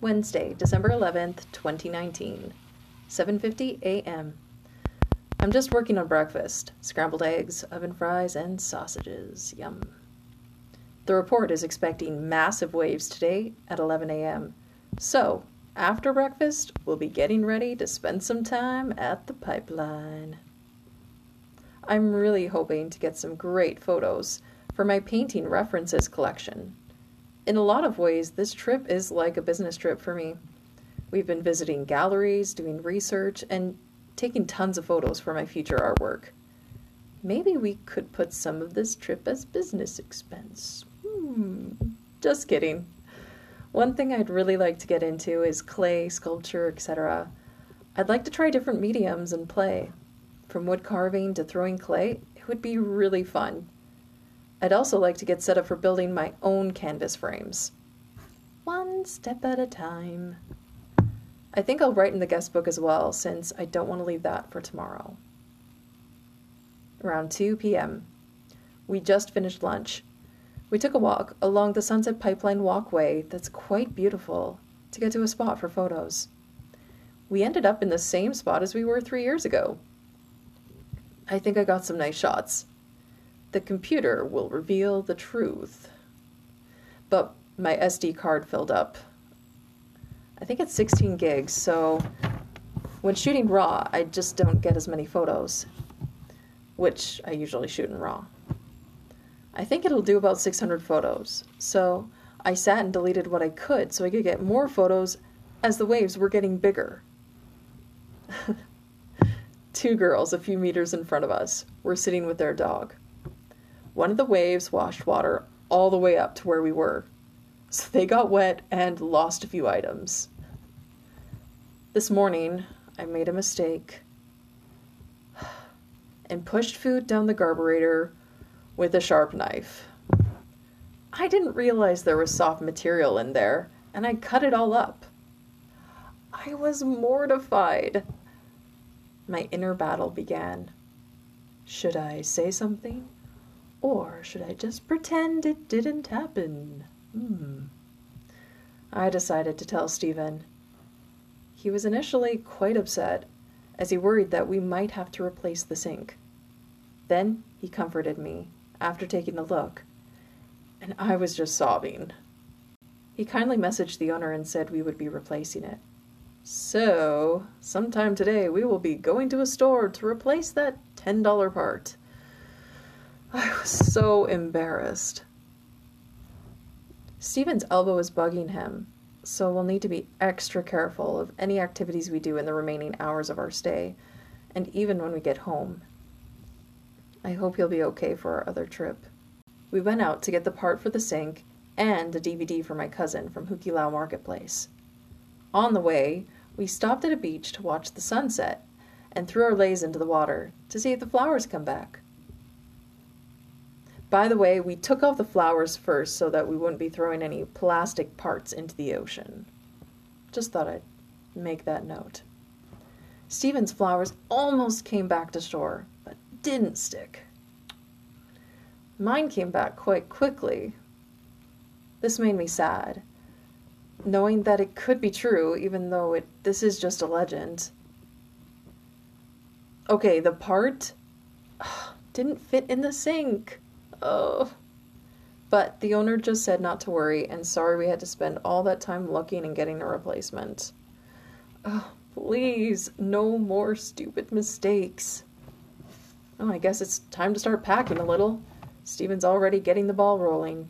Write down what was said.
Wednesday, December 11th, 2019, 7:50 a.m. I'm just working on breakfast. Scrambled eggs, oven fries, and sausages. Yum. The report is expecting massive waves today at 11 a.m. So, after breakfast, we'll be getting ready to spend some time at the pipeline. I'm really hoping to get some great photos for my painting references collection. In a lot of ways, this trip is like a business trip for me. We've been visiting galleries, doing research, and taking tons of photos for my future artwork. Maybe we could put some of this trip as business expense. Hmm, just kidding. One thing I'd really like to get into is clay, sculpture, etc. I'd like to try different mediums and play. From wood carving to throwing clay, it would be really fun. I'd also like to get set up for building my own canvas frames. One step at a time. I think I'll write in the guest book as well, since I don't want to leave that for tomorrow. Around 2 p.m. We just finished lunch. We took a walk along the Sunset Pipeline walkway that's quite beautiful to get to a spot for photos. We ended up in the same spot as we were three years ago. I think I got some nice shots. The computer will reveal the truth. But my SD card filled up. I think it's 16 gigs, so when shooting RAW, I just don't get as many photos, which I usually shoot in RAW. I think it'll do about 600 photos, so I sat and deleted what I could so I could get more photos as the waves were getting bigger. Two girls a few meters in front of us were sitting with their dog. One of the waves washed water all the way up to where we were, so they got wet and lost a few items. This morning, I made a mistake and pushed food down the garburator with a sharp knife. I didn't realize there was soft material in there, and I cut it all up. I was mortified. My inner battle began. Should I say something? Or should I just pretend it didn't happen? Hmm. I decided to tell Stephen. He was initially quite upset, as he worried that we might have to replace the sink. Then he comforted me after taking a look, and I was just sobbing. He kindly messaged the owner and said we would be replacing it. So, sometime today we will be going to a store to replace that $10 part. I was so embarrassed. Steven's elbow is bugging him, so we'll need to be extra careful of any activities we do in the remaining hours of our stay, and even when we get home. I hope he'll be okay for our other trip. We went out to get the part for the sink and a DVD for my cousin from Hukilau Marketplace. On the way, we stopped at a beach to watch the sunset and threw our leis into the water to see if the flowers come back. By the way, we took off the flowers first so that we wouldn't be throwing any plastic parts into the ocean. Just thought I'd make that note. Stephen's flowers almost came back to shore, but didn't stick. Mine came back quite quickly. This made me sad, knowing that it could be true, even though it this is just a legend. Okay, the part didn't fit in the sink. Oh. But the owner just said not to worry and sorry we had to spend all that time looking and getting a replacement. Oh, please, no more stupid mistakes. Oh, I guess it's time to start packing a little. Steven's already getting the ball rolling.